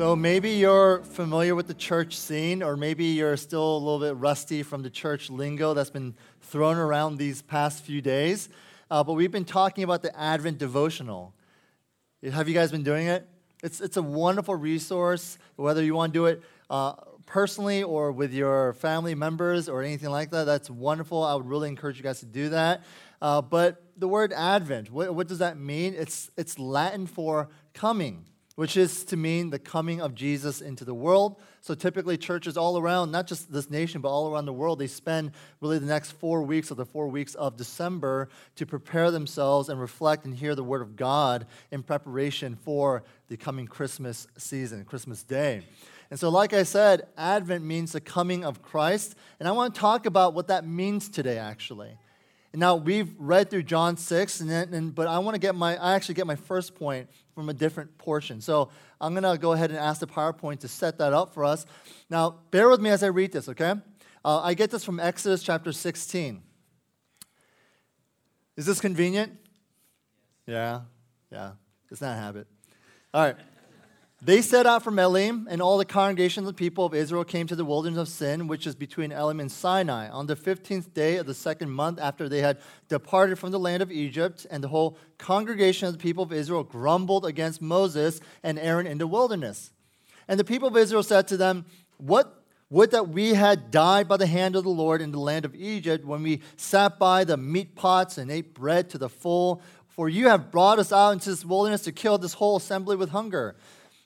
So maybe you're familiar with the church scene, or maybe you're still a little bit rusty from the church lingo that's been thrown around these past few days. Uh, but we've been talking about the Advent devotional. Have you guys been doing it? It's, it's a wonderful resource, whether you want to do it uh, personally or with your family members or anything like that. That's wonderful. I would really encourage you guys to do that. Uh, but the word Advent, what, what does that mean? It's, it's Latin for coming which is to mean the coming of Jesus into the world. So typically, churches all around, not just this nation, but all around the world, they spend really the next four weeks of the four weeks of December to prepare themselves and reflect and hear the word of God in preparation for the coming Christmas season, Christmas day. And so, like I said, Advent means the coming of Christ. And I want to talk about what that means today, actually. Now we've read through John six, and, then, and but I want to get my I actually get my first point from a different portion. So I'm gonna go ahead and ask the PowerPoint to set that up for us. Now bear with me as I read this, okay? Uh, I get this from Exodus chapter 16. Is this convenient? Yeah, yeah. It's not a habit. All right. They set out from Elim, and all the congregation of the people of Israel came to the wilderness of Sin, which is between Elim and Sinai, on the 15th day of the second month after they had departed from the land of Egypt. And the whole congregation of the people of Israel grumbled against Moses and Aaron in the wilderness. And the people of Israel said to them, What would that we had died by the hand of the Lord in the land of Egypt when we sat by the meat pots and ate bread to the full. For you have brought us out into this wilderness to kill this whole assembly with hunger.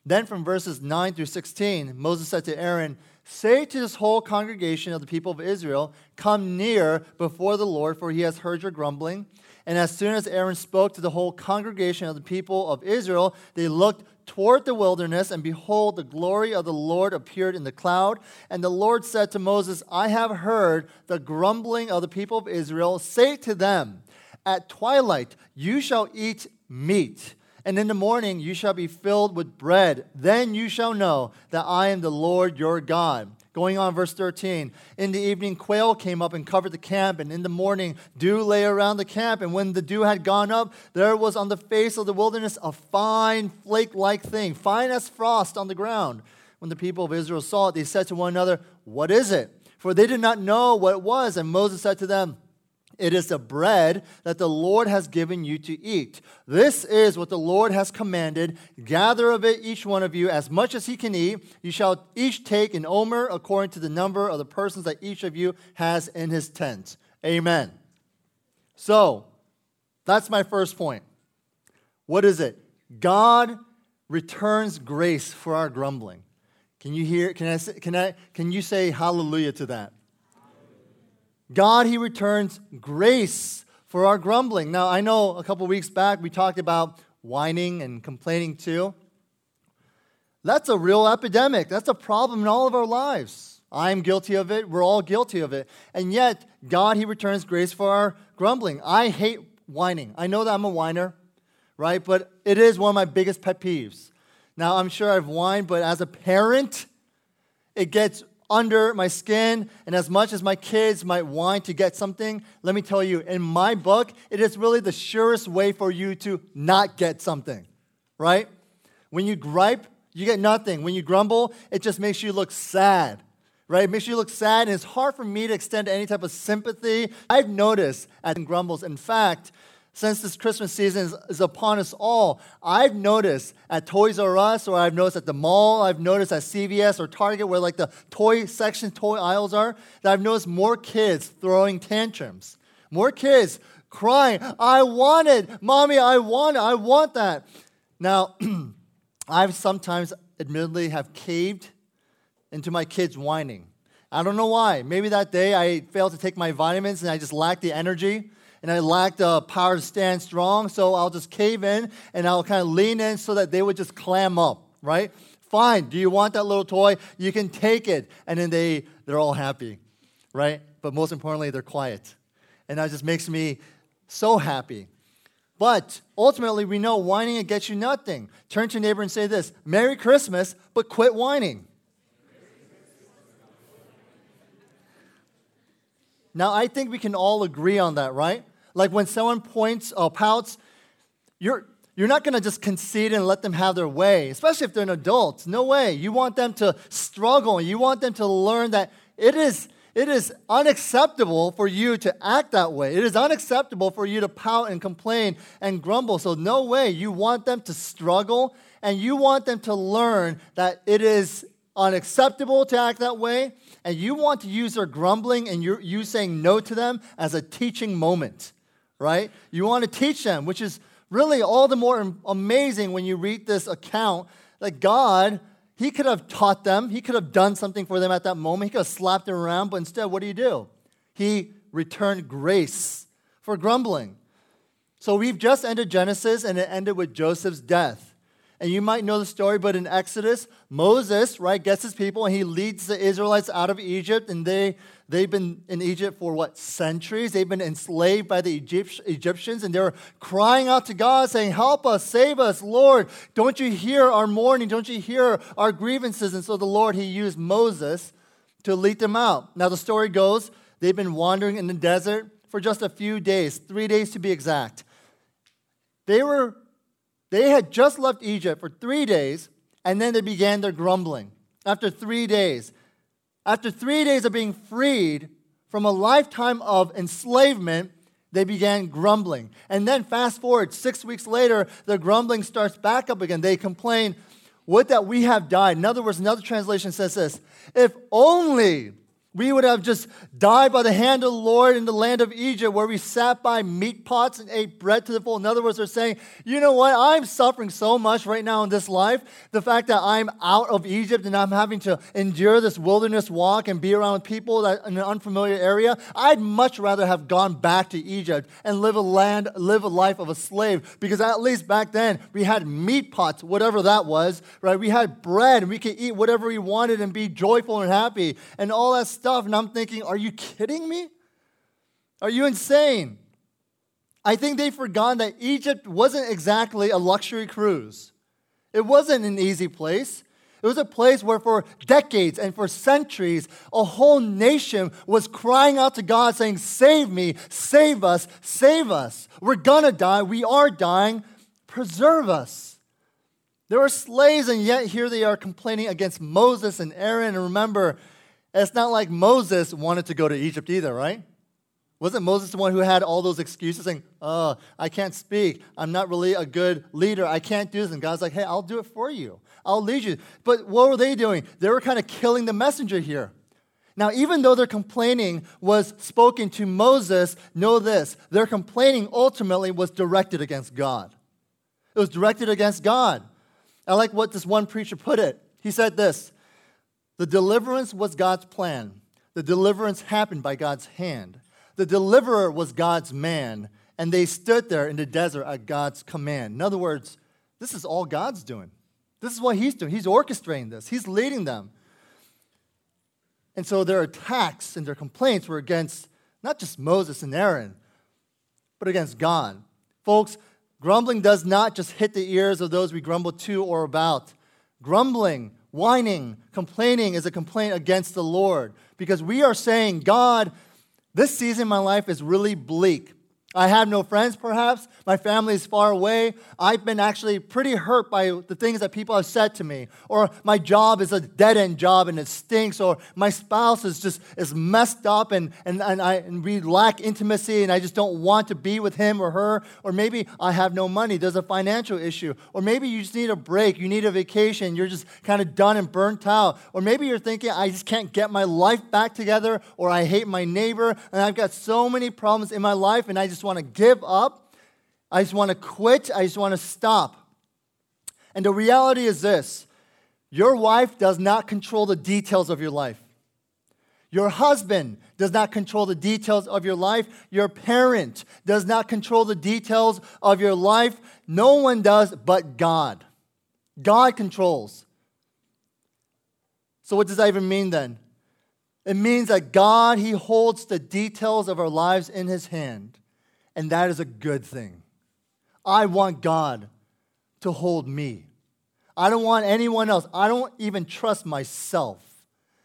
Then from verses 9 through 16, Moses said to Aaron, Say to this whole congregation of the people of Israel, Come near before the Lord, for he has heard your grumbling. And as soon as Aaron spoke to the whole congregation of the people of Israel, they looked toward the wilderness, and behold, the glory of the Lord appeared in the cloud. And the Lord said to Moses, I have heard the grumbling of the people of Israel. Say to them, At twilight you shall eat meat and in the morning you shall be filled with bread. Then you shall know that I am the Lord your God. Going on, verse 13. In the evening, quail came up and covered the camp, and in the morning, dew lay around the camp. And when the dew had gone up, there was on the face of the wilderness a fine flake like thing, fine as frost on the ground. When the people of Israel saw it, they said to one another, What is it? For they did not know what it was. And Moses said to them, it is the bread that the Lord has given you to eat. This is what the Lord has commanded. Gather of it, each one of you, as much as he can eat. You shall each take an omer according to the number of the persons that each of you has in his tent. Amen. So, that's my first point. What is it? God returns grace for our grumbling. Can you hear? Can I? Can I? Can you say hallelujah to that? God, He returns grace for our grumbling. Now, I know a couple weeks back we talked about whining and complaining too. That's a real epidemic. That's a problem in all of our lives. I'm guilty of it. We're all guilty of it. And yet, God, He returns grace for our grumbling. I hate whining. I know that I'm a whiner, right? But it is one of my biggest pet peeves. Now, I'm sure I've whined, but as a parent, it gets under my skin. And as much as my kids might want to get something, let me tell you, in my book, it is really the surest way for you to not get something, right? When you gripe, you get nothing. When you grumble, it just makes you look sad, right? It makes you look sad, and it's hard for me to extend any type of sympathy. I've noticed at grumbles. In fact, since this Christmas season is, is, upon us all, I've noticed at Toys R Us or I've noticed at the mall, I've noticed at CVS or Target where like the toy section, toy aisles are, that I've noticed more kids throwing tantrums. More kids crying, I want it. Mommy, I want it. I want that. Now, I've sometimes admittedly have caved into my kids whining. I don't know why. Maybe that day I failed to take my vitamins and I just lacked the energy and I lack the power to stand strong, so I'll just cave in and I'll kind of lean in so that they would just clam up, right? Fine. Do you want that little toy? You can take it. And then they, they're all happy, right? But most importantly, they're quiet. And that just makes me so happy. But ultimately, we know whining it gets you nothing. Turn to your neighbor and say this Merry Christmas, but quit whining. Now, I think we can all agree on that, right? Like when someone points or pouts, you're, you're not going to just concede and let them have their way, especially if they're an adult. No way. You want them to struggle. You want them to learn that it is, it is unacceptable for you to act that way. It is unacceptable for you to pout and complain and grumble. So, no way. You want them to struggle and you want them to learn that it is unacceptable to act that way. And you want to use their grumbling and you saying no to them as a teaching moment, right? You want to teach them, which is really all the more amazing when you read this account that God, He could have taught them, He could have done something for them at that moment, He could have slapped them around, but instead, what do you do? He returned grace for grumbling. So we've just ended Genesis and it ended with Joseph's death. And you might know the story, but in Exodus, Moses, right, gets his people and he leads the Israelites out of Egypt. And they, they've been in Egypt for what, centuries? They've been enslaved by the Egyptians. And they're crying out to God, saying, Help us, save us, Lord. Don't you hear our mourning? Don't you hear our grievances? And so the Lord, he used Moses to lead them out. Now, the story goes, they've been wandering in the desert for just a few days, three days to be exact. They were they had just left Egypt for three days, and then they began their grumbling. After three days, after three days of being freed from a lifetime of enslavement, they began grumbling. And then, fast forward, six weeks later, the grumbling starts back up again. They complain, Would that we have died. In other words, another translation says this If only we would have just died by the hand of the Lord in the land of Egypt, where we sat by meat pots and ate bread to the full. In other words, they're saying, you know what? I'm suffering so much right now in this life. The fact that I'm out of Egypt and I'm having to endure this wilderness walk and be around people that in an unfamiliar area, I'd much rather have gone back to Egypt and live a land, live a life of a slave. Because at least back then we had meat pots, whatever that was, right? We had bread and we could eat whatever we wanted and be joyful and happy and all that stuff stuff. And I'm thinking, are you kidding me? Are you insane? I think they forgot that Egypt wasn't exactly a luxury cruise. It wasn't an easy place. It was a place where, for decades and for centuries, a whole nation was crying out to God, saying, Save me, save us, save us. We're gonna die, we are dying, preserve us. There were slaves, and yet here they are complaining against Moses and Aaron. And remember, it's not like Moses wanted to go to Egypt either, right? Wasn't Moses the one who had all those excuses saying, Oh, I can't speak. I'm not really a good leader. I can't do this. And God's like, Hey, I'll do it for you. I'll lead you. But what were they doing? They were kind of killing the messenger here. Now, even though their complaining was spoken to Moses, know this their complaining ultimately was directed against God. It was directed against God. I like what this one preacher put it. He said this the deliverance was God's plan. The deliverance happened by God's hand. The deliverer was God's man, and they stood there in the desert at God's command. In other words, this is all God's doing. This is what He's doing. He's orchestrating this, He's leading them. And so their attacks and their complaints were against not just Moses and Aaron, but against God. Folks, grumbling does not just hit the ears of those we grumble to or about. Grumbling Whining, complaining is a complaint against the Lord because we are saying, God, this season in my life is really bleak. I have no friends, perhaps. My family is far away. I've been actually pretty hurt by the things that people have said to me. Or my job is a dead end job and it stinks. Or my spouse is just is messed up and, and, and, I, and we lack intimacy and I just don't want to be with him or her. Or maybe I have no money. There's a financial issue. Or maybe you just need a break. You need a vacation. You're just kind of done and burnt out. Or maybe you're thinking, I just can't get my life back together. Or I hate my neighbor and I've got so many problems in my life and I just want to give up. I just want to quit. I just want to stop. And the reality is this your wife does not control the details of your life. Your husband does not control the details of your life. Your parent does not control the details of your life. No one does but God. God controls. So, what does that even mean then? It means that God, He holds the details of our lives in His hand, and that is a good thing. I want God to hold me. I don't want anyone else. I don't even trust myself.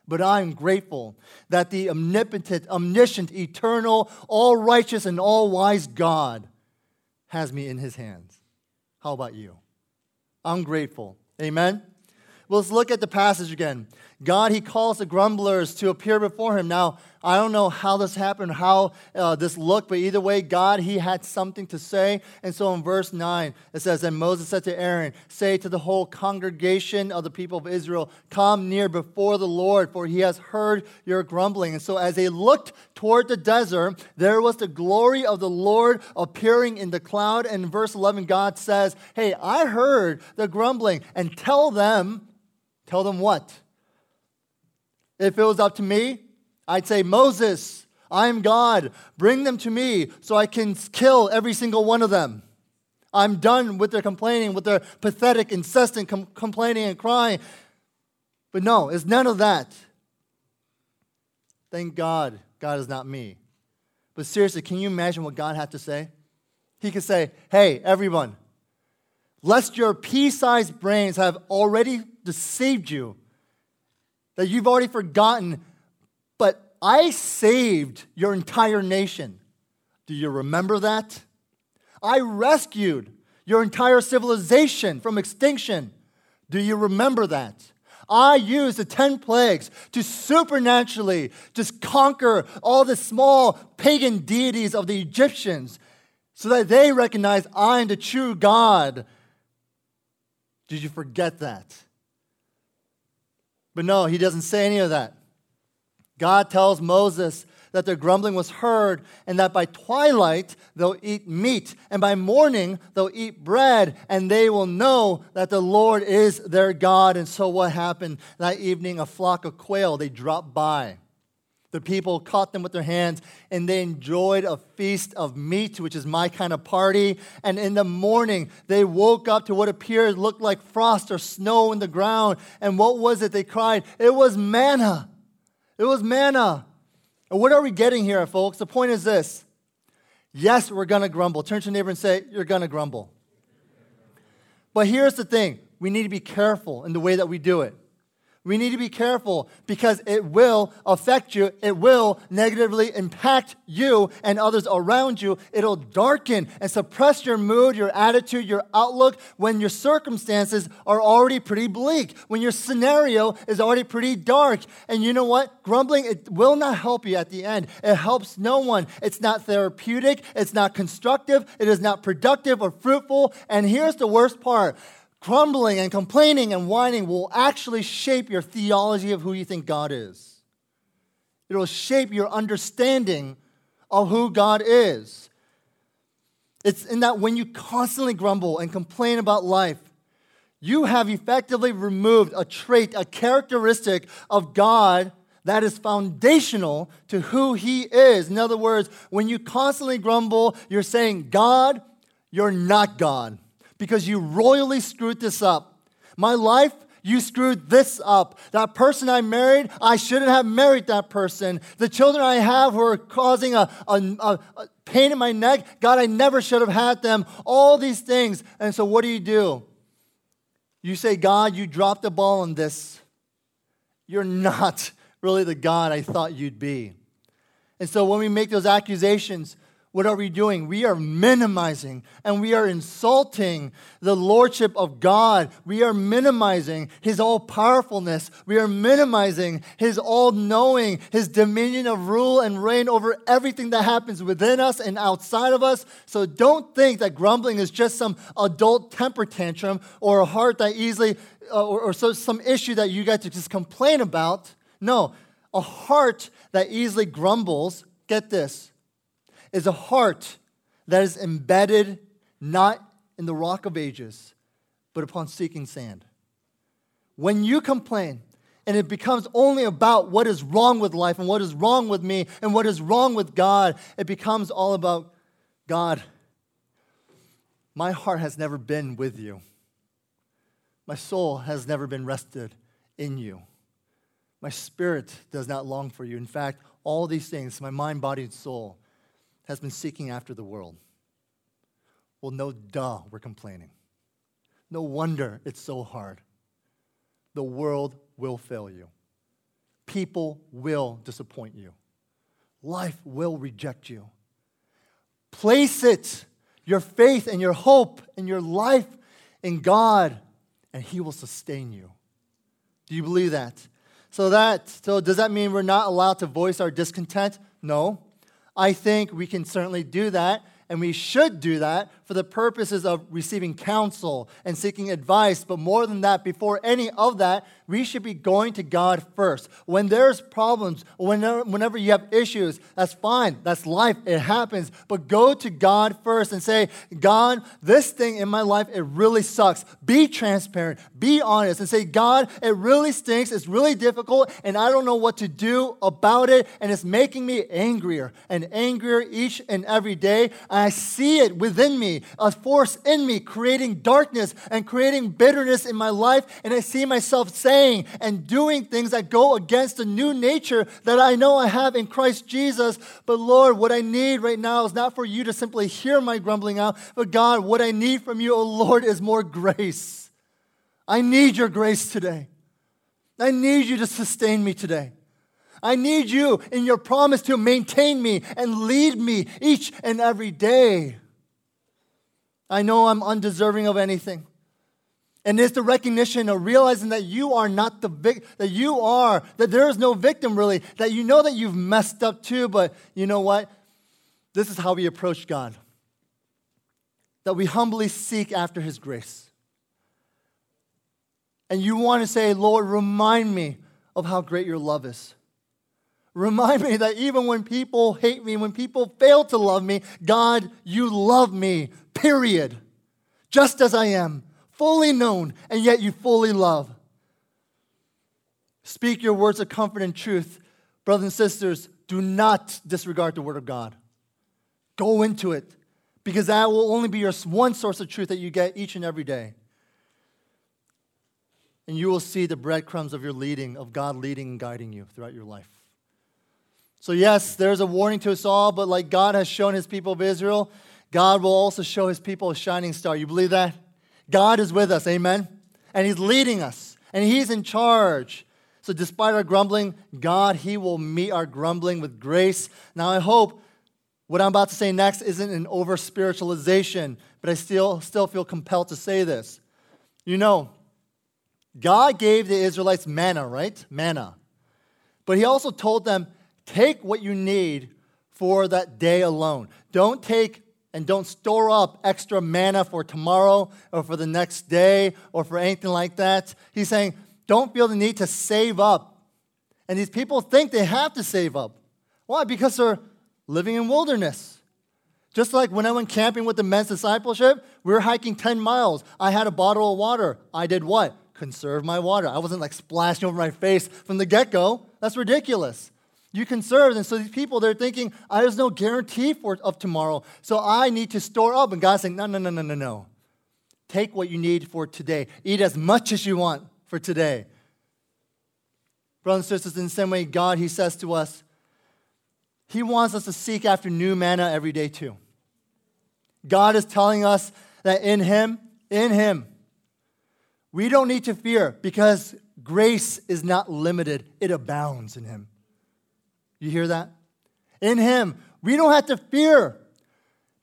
But I'm grateful that the omnipotent, omniscient, eternal, all righteous, and all wise God has me in his hands. How about you? I'm grateful. Amen? Well, let's look at the passage again. God, He calls the grumblers to appear before Him. Now, I don't know how this happened, how uh, this looked, but either way, God, He had something to say. And so in verse 9, it says, And Moses said to Aaron, Say to the whole congregation of the people of Israel, Come near before the Lord, for He has heard your grumbling. And so as they looked toward the desert, there was the glory of the Lord appearing in the cloud. And in verse 11, God says, Hey, I heard the grumbling, and tell them, tell them what? If it was up to me, I'd say, Moses, I'm God. Bring them to me so I can kill every single one of them. I'm done with their complaining, with their pathetic, incessant com- complaining and crying. But no, it's none of that. Thank God, God is not me. But seriously, can you imagine what God had to say? He could say, Hey, everyone, lest your pea sized brains have already deceived you that you've already forgotten, I saved your entire nation. Do you remember that? I rescued your entire civilization from extinction. Do you remember that? I used the 10 plagues to supernaturally just conquer all the small pagan deities of the Egyptians so that they recognize I'm the true God. Did you forget that? But no, he doesn't say any of that. God tells Moses that their grumbling was heard, and that by twilight they'll eat meat, and by morning they'll eat bread, and they will know that the Lord is their God. And so, what happened that evening? A flock of quail, they dropped by. The people caught them with their hands and they enjoyed a feast of meat, which is my kind of party. And in the morning, they woke up to what appeared looked like frost or snow in the ground. And what was it? They cried, It was manna. It was manna. And what are we getting here, folks? The point is this yes, we're going to grumble. Turn to your neighbor and say, You're going to grumble. But here's the thing we need to be careful in the way that we do it. We need to be careful because it will affect you. It will negatively impact you and others around you. It'll darken and suppress your mood, your attitude, your outlook when your circumstances are already pretty bleak, when your scenario is already pretty dark. And you know what? Grumbling, it will not help you at the end. It helps no one. It's not therapeutic. It's not constructive. It is not productive or fruitful. And here's the worst part Grumbling and complaining and whining will actually shape your theology of who you think God is. It will shape your understanding of who God is. It's in that when you constantly grumble and complain about life, you have effectively removed a trait, a characteristic of God that is foundational to who He is. In other words, when you constantly grumble, you're saying, God, you're not God because you royally screwed this up. My life, you screwed this up. That person I married, I shouldn't have married that person. The children I have who are causing a, a, a, a pain in my neck, God, I never should have had them. All these things. And so, what do you do? You say, God, you dropped the ball on this. You're not really the God I thought you'd be. And so, when we make those accusations, what are we doing? We are minimizing and we are insulting the lordship of God. We are minimizing his all powerfulness. We are minimizing his all knowing, his dominion of rule and reign over everything that happens within us and outside of us. So don't think that grumbling is just some adult temper tantrum or a heart that easily, uh, or, or so, some issue that you get to just complain about. No, a heart that easily grumbles, get this is a heart that is embedded not in the rock of ages, but upon seeking sand. When you complain, and it becomes only about what is wrong with life and what is wrong with me and what is wrong with God, it becomes all about God. My heart has never been with you. My soul has never been rested in you. My spirit does not long for you. In fact, all these things, my mind, body, and soul, has been seeking after the world. Well, no duh, we're complaining. No wonder it's so hard. The world will fail you. People will disappoint you. Life will reject you. Place it, your faith and your hope and your life in God, and He will sustain you. Do you believe that? So that so does that mean we're not allowed to voice our discontent? No. I think we can certainly do that and we should do that for the purposes of receiving counsel and seeking advice. But more than that, before any of that, we should be going to God first. When there's problems, whenever, whenever you have issues, that's fine. That's life. It happens. But go to God first and say, God, this thing in my life, it really sucks. Be transparent. Be honest and say, God, it really stinks. It's really difficult and I don't know what to do about it. And it's making me angrier and angrier each and every day. See it within me, a force in me creating darkness and creating bitterness in my life. And I see myself saying and doing things that go against the new nature that I know I have in Christ Jesus. But Lord, what I need right now is not for you to simply hear my grumbling out, but God, what I need from you, oh Lord, is more grace. I need your grace today. I need you to sustain me today. I need you in your promise to maintain me and lead me each and every day. I know I'm undeserving of anything. And it's the recognition of realizing that you are not the vic- that you are, that there is no victim really, that you know that you've messed up too, but you know what? This is how we approach God. That we humbly seek after his grace. And you want to say, Lord, remind me of how great your love is. Remind me that even when people hate me, when people fail to love me, God, you love me, period. Just as I am, fully known, and yet you fully love. Speak your words of comfort and truth. Brothers and sisters, do not disregard the word of God. Go into it, because that will only be your one source of truth that you get each and every day. And you will see the breadcrumbs of your leading, of God leading and guiding you throughout your life. So, yes, there's a warning to us all, but like God has shown his people of Israel, God will also show his people a shining star. You believe that? God is with us, amen? And he's leading us, and he's in charge. So, despite our grumbling, God, he will meet our grumbling with grace. Now, I hope what I'm about to say next isn't an over spiritualization, but I still, still feel compelled to say this. You know, God gave the Israelites manna, right? Manna. But he also told them, Take what you need for that day alone. Don't take and don't store up extra manna for tomorrow or for the next day or for anything like that. He's saying, don't feel the need to save up. And these people think they have to save up. Why? Because they're living in wilderness. Just like when I went camping with the men's discipleship, we were hiking 10 miles. I had a bottle of water. I did what? Conserve my water. I wasn't like splashing over my face from the get go. That's ridiculous. You can serve. And so these people, they're thinking, I there's no guarantee for, of tomorrow. So I need to store up. And God's saying, no, no, no, no, no, no. Take what you need for today. Eat as much as you want for today. Brothers and sisters, in the same way, God, He says to us, He wants us to seek after new manna every day too. God is telling us that in Him, in Him, we don't need to fear because grace is not limited, it abounds in Him. You hear that? In Him, we don't have to fear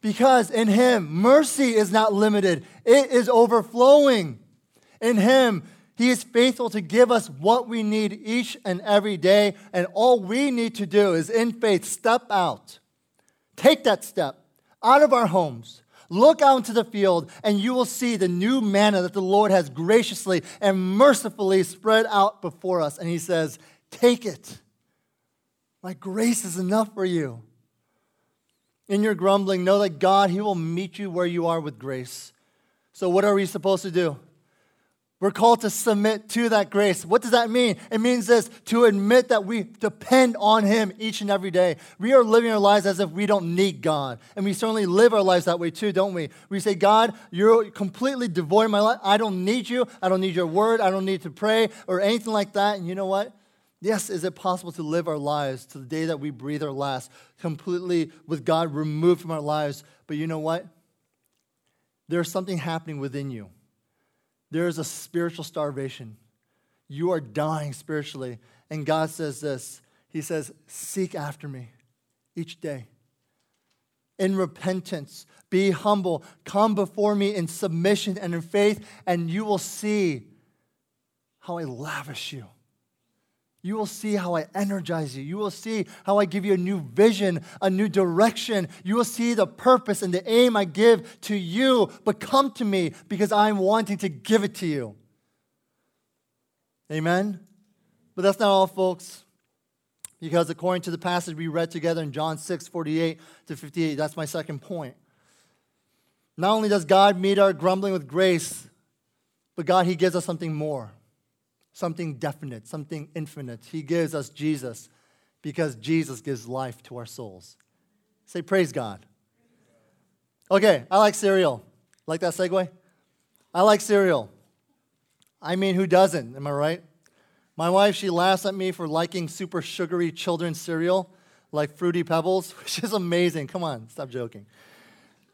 because in Him, mercy is not limited, it is overflowing. In Him, He is faithful to give us what we need each and every day, and all we need to do is in faith step out. Take that step out of our homes. Look out into the field, and you will see the new manna that the Lord has graciously and mercifully spread out before us. And He says, Take it my grace is enough for you. In your grumbling, know that God, He will meet you where you are with grace. So, what are we supposed to do? We're called to submit to that grace. What does that mean? It means this to admit that we depend on Him each and every day. We are living our lives as if we don't need God. And we certainly live our lives that way too, don't we? We say, God, you're completely devoid of my life. I don't need you. I don't need your word. I don't need to pray or anything like that. And you know what? Yes, is it possible to live our lives to the day that we breathe our last, completely with God removed from our lives? But you know what? There's something happening within you. There is a spiritual starvation. You are dying spiritually. And God says this He says, Seek after me each day. In repentance, be humble, come before me in submission and in faith, and you will see how I lavish you. You will see how I energize you. You will see how I give you a new vision, a new direction. You will see the purpose and the aim I give to you, but come to me because I'm wanting to give it to you. Amen? But that's not all, folks. Because according to the passage we read together in John 6 48 to 58, that's my second point. Not only does God meet our grumbling with grace, but God, He gives us something more, something definite, something infinite. He gives us Jesus because Jesus gives life to our souls. Say, Praise God. Okay, I like cereal. Like that segue? I like cereal. I mean, who doesn't? Am I right? My wife, she laughs at me for liking super sugary children's cereal like Fruity Pebbles, which is amazing. Come on, stop joking.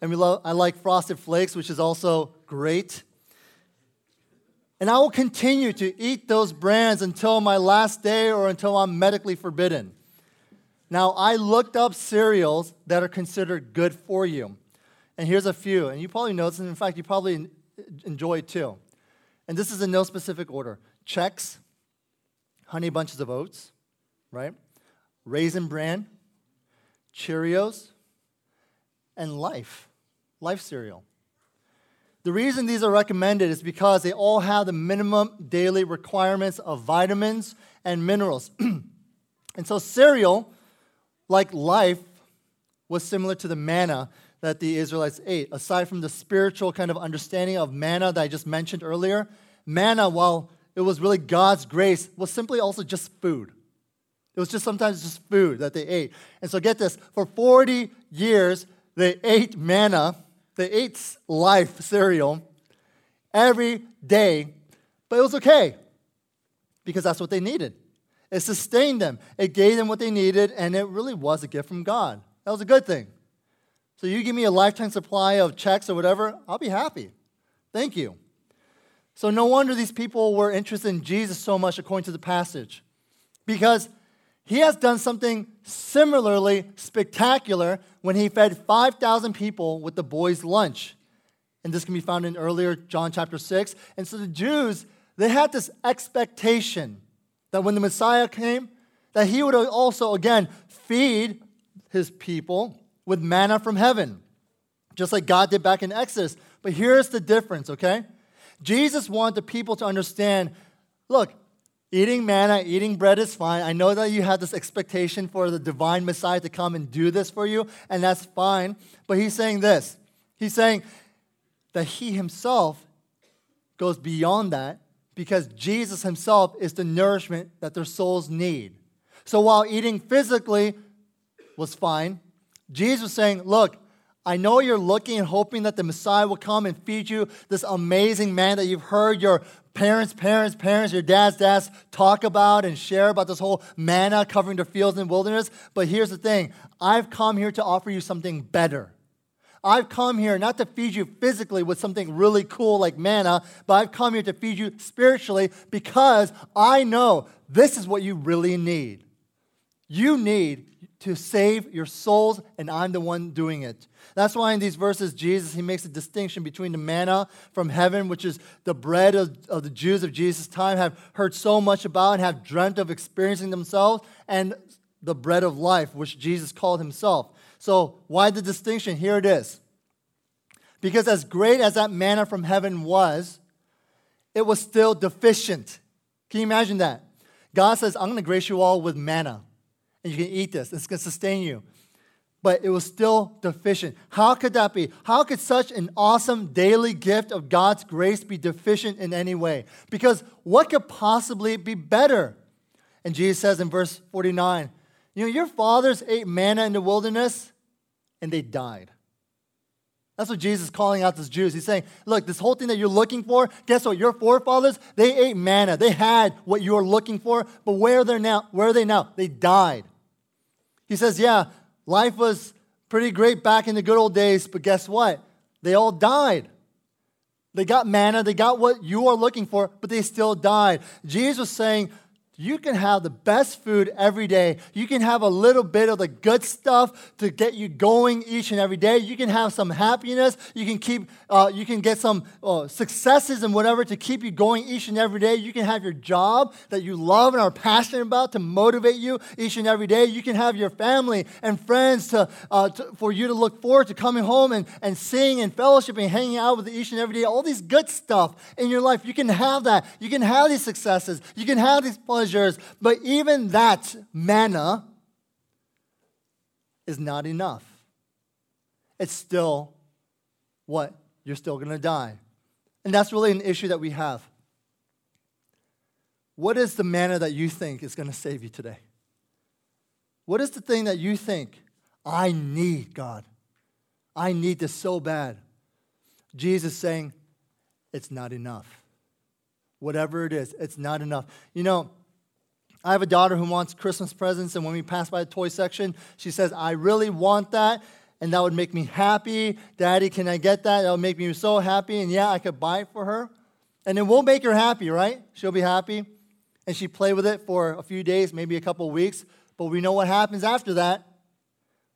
And we love, I like Frosted Flakes, which is also great. And I will continue to eat those brands until my last day or until I'm medically forbidden. Now, I looked up cereals that are considered good for you. And here's a few. And you probably know this, and in fact, you probably enjoy it too. And this is in no specific order Chex, Honey Bunches of Oats, right? Raisin Bran, Cheerios, and Life, Life cereal. The reason these are recommended is because they all have the minimum daily requirements of vitamins and minerals. and so, cereal, like life, was similar to the manna that the Israelites ate. Aside from the spiritual kind of understanding of manna that I just mentioned earlier, manna, while it was really God's grace, was simply also just food. It was just sometimes just food that they ate. And so get this for 40 years, they ate manna, they ate life cereal every day, but it was okay because that's what they needed. It sustained them, it gave them what they needed, and it really was a gift from God. That was a good thing. So you give me a lifetime supply of Chex or whatever, I'll be happy. Thank you. So, no wonder these people were interested in Jesus so much, according to the passage, because he has done something similarly spectacular when he fed 5,000 people with the boys' lunch. And this can be found in earlier John chapter 6. And so the Jews, they had this expectation that when the Messiah came, that he would also, again, feed his people with manna from heaven, just like God did back in Exodus. But here's the difference, okay? Jesus wanted the people to understand look, eating manna, eating bread is fine. I know that you have this expectation for the divine Messiah to come and do this for you, and that's fine. But he's saying this He's saying that he himself goes beyond that because Jesus himself is the nourishment that their souls need. So while eating physically was fine, Jesus was saying, Look, I know you're looking and hoping that the Messiah will come and feed you this amazing man that you've heard your parents, parents, parents, your dad's dads talk about and share about this whole manna covering the fields and wilderness. But here's the thing I've come here to offer you something better. I've come here not to feed you physically with something really cool like manna, but I've come here to feed you spiritually because I know this is what you really need. You need to save your souls, and I'm the one doing it. That's why in these verses, Jesus, he makes a distinction between the manna from heaven, which is the bread of, of the Jews of Jesus' time have heard so much about and have dreamt of experiencing themselves, and the bread of life, which Jesus called himself. So, why the distinction? Here it is. Because as great as that manna from heaven was, it was still deficient. Can you imagine that? God says, I'm going to grace you all with manna, and you can eat this. It's going to sustain you but it was still deficient. How could that be? How could such an awesome daily gift of God's grace be deficient in any way? Because what could possibly be better? And Jesus says in verse 49, you know, your fathers ate manna in the wilderness and they died. That's what Jesus is calling out to the Jews. He's saying, look, this whole thing that you're looking for, guess what? Your forefathers, they ate manna. They had what you were looking for, but where are they now? Where are they now? They died. He says, yeah, life was pretty great back in the good old days, but guess what? They all died. They got manna, they got what you are looking for, but they still died. Jesus was saying, you can have the best food every day. You can have a little bit of the good stuff to get you going each and every day. You can have some happiness. You can keep. Uh, you can get some uh, successes and whatever to keep you going each and every day. You can have your job that you love and are passionate about to motivate you each and every day. You can have your family and friends to, uh, to for you to look forward to coming home and, and seeing and fellowship and hanging out with each and every day. All these good stuff in your life. You can have that. You can have these successes. You can have these pleasures pleasures, but even that manna is not enough. It's still what? You're still going to die. And that's really an issue that we have. What is the manna that you think is going to save you today? What is the thing that you think, I need, God? I need this so bad. Jesus saying, it's not enough. Whatever it is, it's not enough. You know, I have a daughter who wants Christmas presents, and when we pass by the toy section, she says, I really want that, and that would make me happy. Daddy, can I get that? That would make me so happy, and yeah, I could buy it for her. And it will make her happy, right? She'll be happy. And she play with it for a few days, maybe a couple weeks, but we know what happens after that.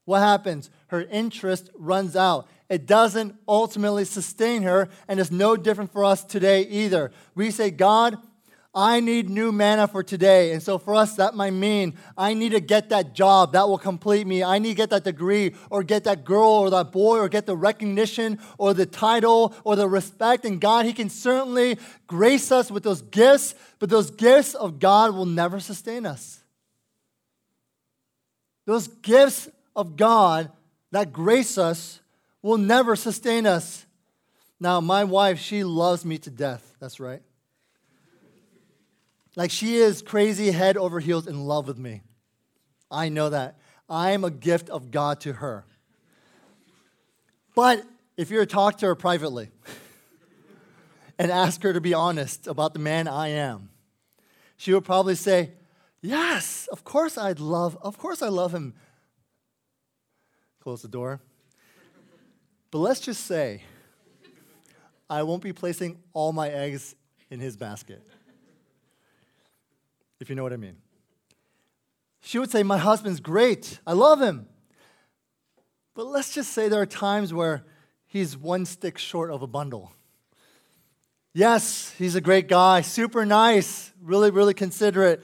What happens? Her interest runs out. It doesn't ultimately sustain her, and it's no different for us today either. We say, God, I need new manna for today. And so for us, that might mean I need to get that job that will complete me. I need to get that degree or get that girl or that boy or get the recognition or the title or the respect. And God, He can certainly grace us with those gifts, but those gifts of God will never sustain us. Those gifts of God that grace us will never sustain us. Now, my wife, she loves me to death. That's right. Like she is crazy head over heels in love with me. I know that. I am a gift of God to her. But if you were to talk to her privately and ask her to be honest about the man I am, she would probably say, Yes, of course I'd love, of course I love him. Close the door. But let's just say, I won't be placing all my eggs in his basket if you know what I mean. She would say, My husband's great. I love him. But let's just say there are times where he's one stick short of a bundle. Yes, he's a great guy, super nice, really, really considerate.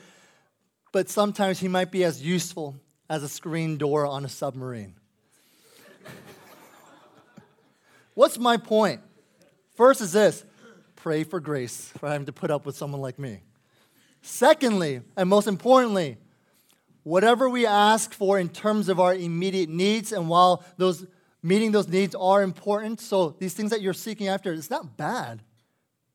But sometimes he might be as useful as a screen door on a submarine. What's my point? First is this pray for grace for having to put up with someone like me. Secondly, and most importantly, whatever we ask for in terms of our immediate needs, and while those meeting those needs are important, so these things that you're seeking after, it's not bad.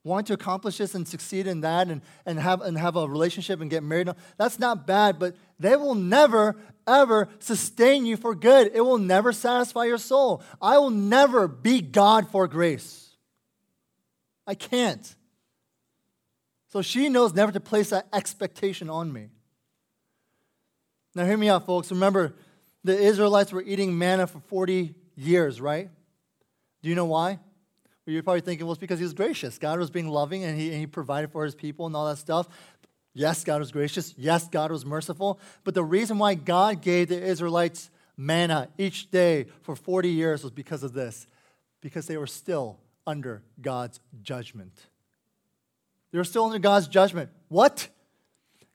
Wanting to accomplish this and succeed in that and, and, have, and have a relationship and get married, that's not bad, but they will never, ever sustain you for good. It will never satisfy your soul. I will never be God for grace. I can't. So she knows never to place that expectation on me. Now, hear me out, folks. Remember, the Israelites were eating manna for 40 years, right? Do you know why? Well, you're probably thinking, well, it's because he was gracious. God was being loving and he, and he provided for his people and all that stuff. Yes, God was gracious. Yes, God was merciful. But the reason why God gave the Israelites manna each day for 40 years was because of this because they were still under God's judgment. They were still under God's judgment. What?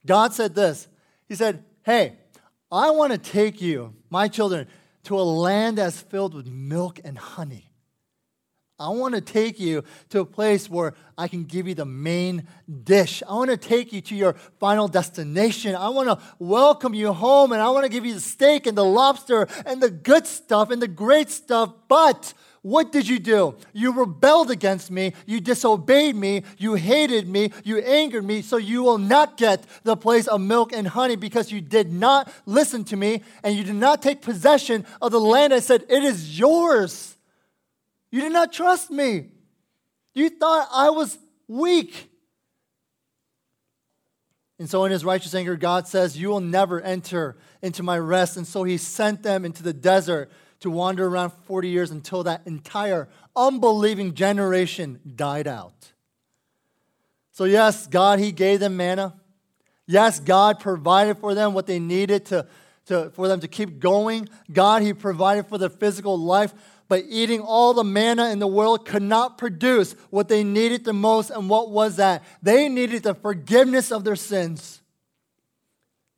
God said this He said, Hey, I want to take you, my children, to a land that's filled with milk and honey. I want to take you to a place where I can give you the main dish. I want to take you to your final destination. I want to welcome you home and I want to give you the steak and the lobster and the good stuff and the great stuff. But what did you do? You rebelled against me. You disobeyed me. You hated me. You angered me. So you will not get the place of milk and honey because you did not listen to me and you did not take possession of the land I said, It is yours. You did not trust me. You thought I was weak. And so, in his righteous anger, God says, You will never enter into my rest. And so, he sent them into the desert to wander around 40 years until that entire unbelieving generation died out. So, yes, God, he gave them manna. Yes, God provided for them what they needed to, to, for them to keep going. God, he provided for their physical life but eating all the manna in the world could not produce what they needed the most. And what was that? They needed the forgiveness of their sins.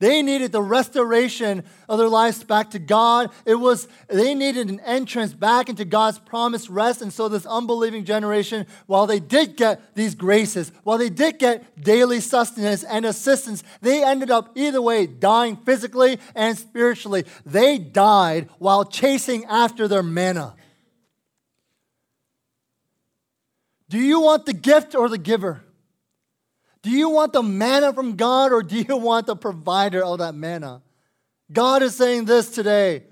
They needed the restoration of their lives back to God. It was they needed an entrance back into God's promised rest. And so this unbelieving generation, while they did get these graces, while they did get daily sustenance and assistance, they ended up either way dying physically and spiritually. They died while chasing after their manna. Do you want the gift or the giver? Do you want the manna from God or do you want the provider of that manna? God is saying this today.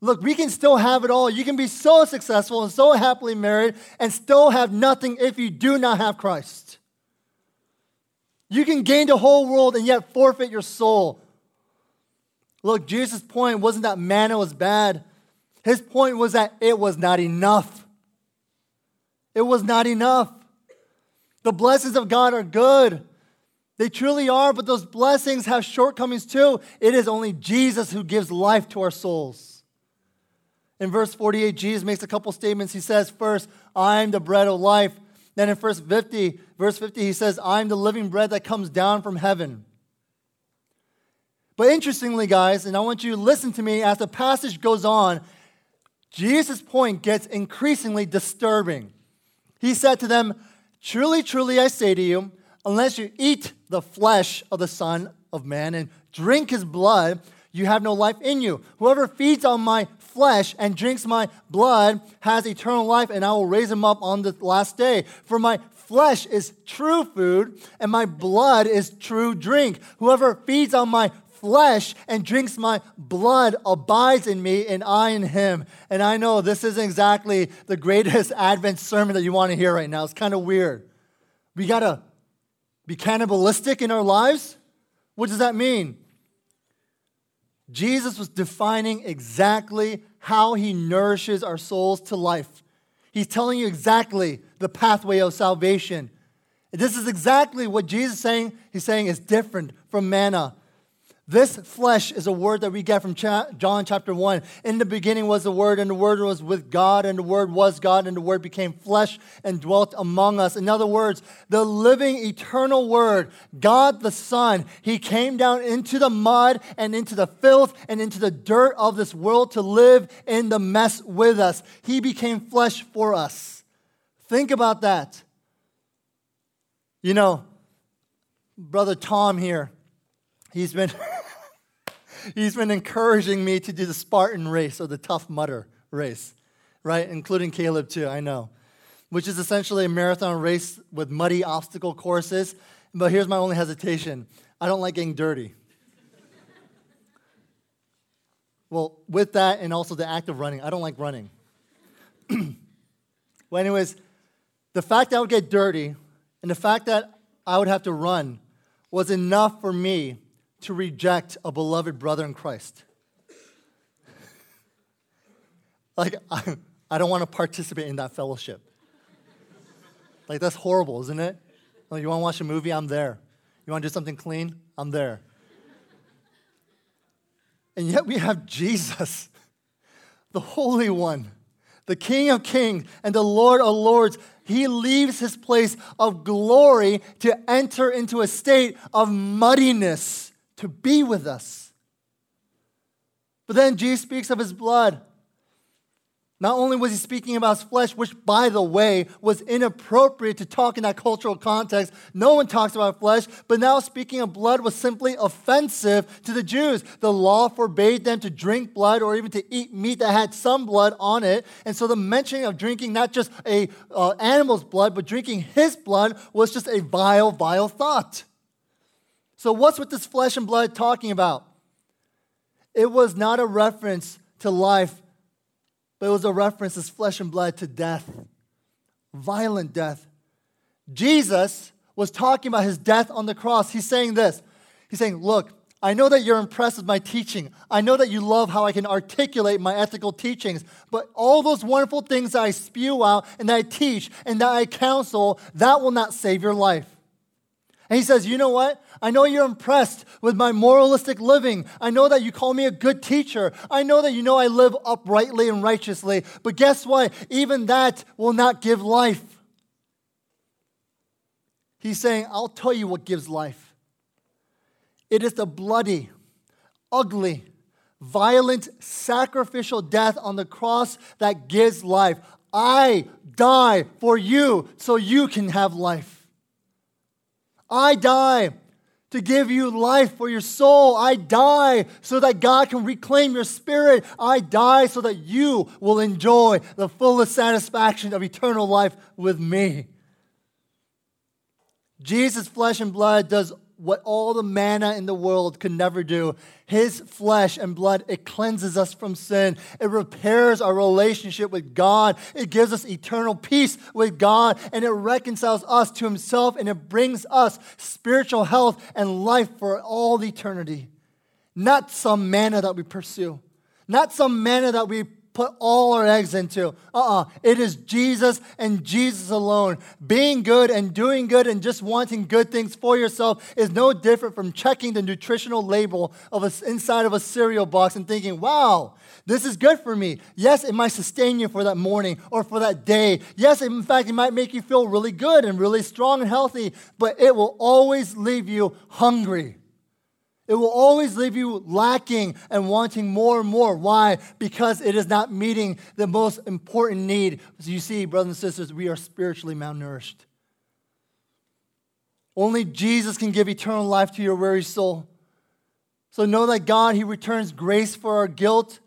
Look, we can still have it all. You can be so successful and so happily married and still have nothing if you do not have Christ. You can gain the whole world and yet forfeit your soul. Look, Jesus' point wasn't that manna was bad, his point was that it was not enough. It was not enough. The blessings of God are good. They truly are, but those blessings have shortcomings too. It is only Jesus who gives life to our souls. In verse 48, Jesus makes a couple statements. He says, First, I'm the bread of life. Then in verse 50, verse 50, he says, I'm the living bread that comes down from heaven. But interestingly, guys, and I want you to listen to me as the passage goes on, Jesus' point gets increasingly disturbing. He said to them, Truly, truly, I say to you, unless you eat the flesh of the Son of Man and drink his blood, you have no life in you. Whoever feeds on my flesh and drinks my blood has eternal life, and I will raise him up on the last day. For my flesh is true food, and my blood is true drink. Whoever feeds on my flesh and drinks my blood abides in me and I in him. And I know this isn't exactly the greatest Advent sermon that you want to hear right now. It's kind of weird. We got to be cannibalistic in our lives? What does that mean? Jesus was defining exactly how he nourishes our souls to life. He's telling you exactly the pathway of salvation. This is exactly what Jesus is saying. He's saying is different from manna. This flesh is a word that we get from John chapter 1. In the beginning was the Word, and the Word was with God, and the Word was God, and the Word became flesh and dwelt among us. In other words, the living, eternal Word, God the Son, He came down into the mud and into the filth and into the dirt of this world to live in the mess with us. He became flesh for us. Think about that. You know, Brother Tom here, he's been. he's been encouraging me to do the Spartan race or the Tough Mudder race, right? Including Caleb too, I know. Which is essentially a marathon race with muddy obstacle courses. But here's my only hesitation I don't like getting dirty. well, with that and also the act of running, I don't like running. well, anyways, the fact that I would get dirty and the fact that I would have to run was enough for me to reject a beloved brother in Christ. like, I, I don't want to participate in that fellowship. Like, that's horrible, isn't it? Like, you want to watch a movie? I'm there. You want to do something clean? I'm there. And yet we have Jesus, the Holy One, the King of Kings, and the Lord of Lords. He leaves his place of glory to enter into a state of muddiness to be with us. But then Jesus speaks of his blood. Not only was he speaking about his flesh, which, by the way, was inappropriate to talk in that cultural context. No one talks about flesh, but now speaking of blood was simply offensive to the Jews. The law forbade them to drink blood or even to eat meat that had some blood on it. And so the mentioning of drinking not just a uh, animal's blood, but drinking his blood was just a vile, vile thought. So, what's with this flesh and blood talking about? It was not a reference to life but it was a reference as flesh and blood to death, violent death. Jesus was talking about his death on the cross. He's saying this He's saying, Look, I know that you're impressed with my teaching. I know that you love how I can articulate my ethical teachings. But all those wonderful things that I spew out and that I teach and that I counsel, that will not save your life. And he says, You know what? I know you're impressed with my moralistic living. I know that you call me a good teacher. I know that you know I live uprightly and righteously. But guess what? Even that will not give life. He's saying, I'll tell you what gives life. It is the bloody, ugly, violent, sacrificial death on the cross that gives life. I die for you so you can have life. I die to give you life for your soul. I die so that God can reclaim your spirit. I die so that you will enjoy the fullest satisfaction of eternal life with me. Jesus' flesh and blood does what all the manna in the world could never do. His flesh and blood, it cleanses us from sin. It repairs our relationship with God. It gives us eternal peace with God, and it reconciles us to Himself, and it brings us spiritual health and life for all eternity. Not some manna that we pursue, not some manna that we put all our eggs into. Uh uh It is Jesus and Jesus alone. Being good and doing good and just wanting good things for yourself is no different from checking the nutritional label of a, inside of a cereal box and thinking, wow, this is good for me. Yes, it might sustain you for that morning or for that day. Yes, in fact, it might make you feel really good and really strong and healthy, but it will always leave you hungry. It will always leave you lacking and wanting more and more. Why? Because it is not meeting the most important need. So you see, brothers and sisters, we are spiritually malnourished. Only Jesus can give eternal life to your weary soul. So know that God, He returns grace for our guilt.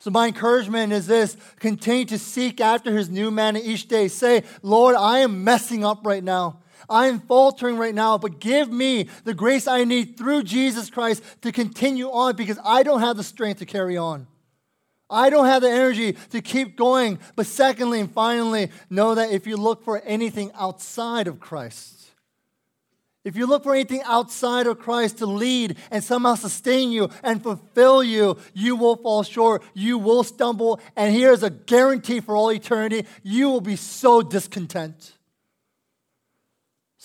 So my encouragement is this continue to seek after His new manna each day. Say, Lord, I am messing up right now. I'm faltering right now, but give me the grace I need through Jesus Christ to continue on because I don't have the strength to carry on. I don't have the energy to keep going. But secondly and finally, know that if you look for anything outside of Christ, if you look for anything outside of Christ to lead and somehow sustain you and fulfill you, you will fall short. You will stumble. And here's a guarantee for all eternity you will be so discontent.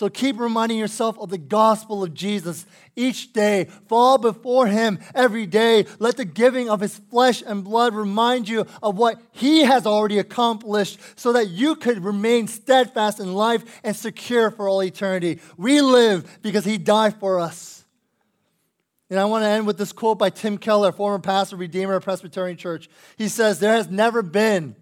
So keep reminding yourself of the gospel of Jesus each day. Fall before Him every day. Let the giving of His flesh and blood remind you of what He has already accomplished so that you could remain steadfast in life and secure for all eternity. We live because He died for us. And I want to end with this quote by Tim Keller, former pastor, Redeemer of Presbyterian Church. He says, There has never been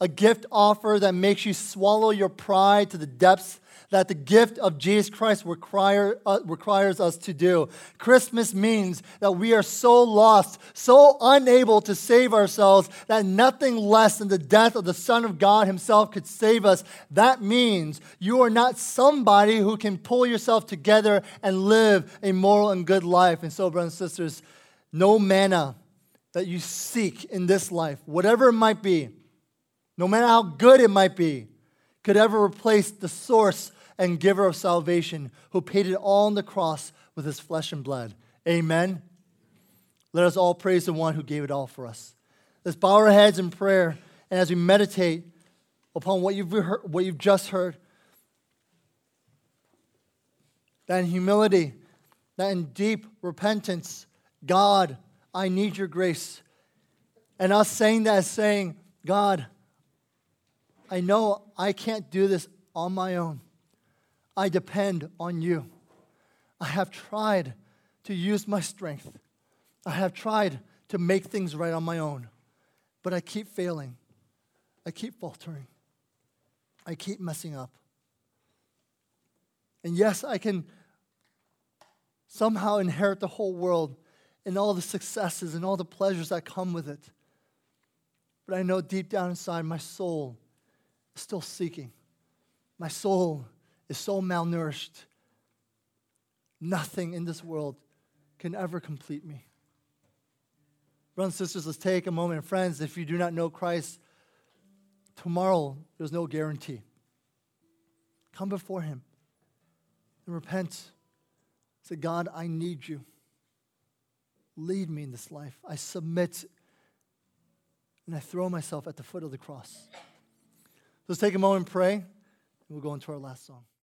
a gift offer that makes you swallow your pride to the depths that the gift of Jesus Christ require, uh, requires us to do. Christmas means that we are so lost, so unable to save ourselves, that nothing less than the death of the Son of God Himself could save us. That means you are not somebody who can pull yourself together and live a moral and good life. And so, brothers and sisters, no manna that you seek in this life, whatever it might be, no matter how good it might be, could ever replace the source and giver of salvation, who paid it all on the cross with his flesh and blood. Amen. Let us all praise the one who gave it all for us. Let's bow our heads in prayer, and as we meditate upon what you've, heard, what you've just heard, that in humility, that in deep repentance, God, I need your grace. And us saying that is saying, God, I know I can't do this on my own. I depend on you. I have tried to use my strength. I have tried to make things right on my own, but I keep failing. I keep faltering. I keep messing up. And yes, I can somehow inherit the whole world and all the successes and all the pleasures that come with it. But I know deep down inside, my soul still seeking. My soul is so malnourished, nothing in this world can ever complete me. Brothers and sisters, let's take a moment. Friends, if you do not know Christ, tomorrow, there's no guarantee. Come before Him and repent. Say, God, I need you. Lead me in this life. I submit and I throw myself at the foot of the cross. Let's take a moment and pray, and we'll go into our last song.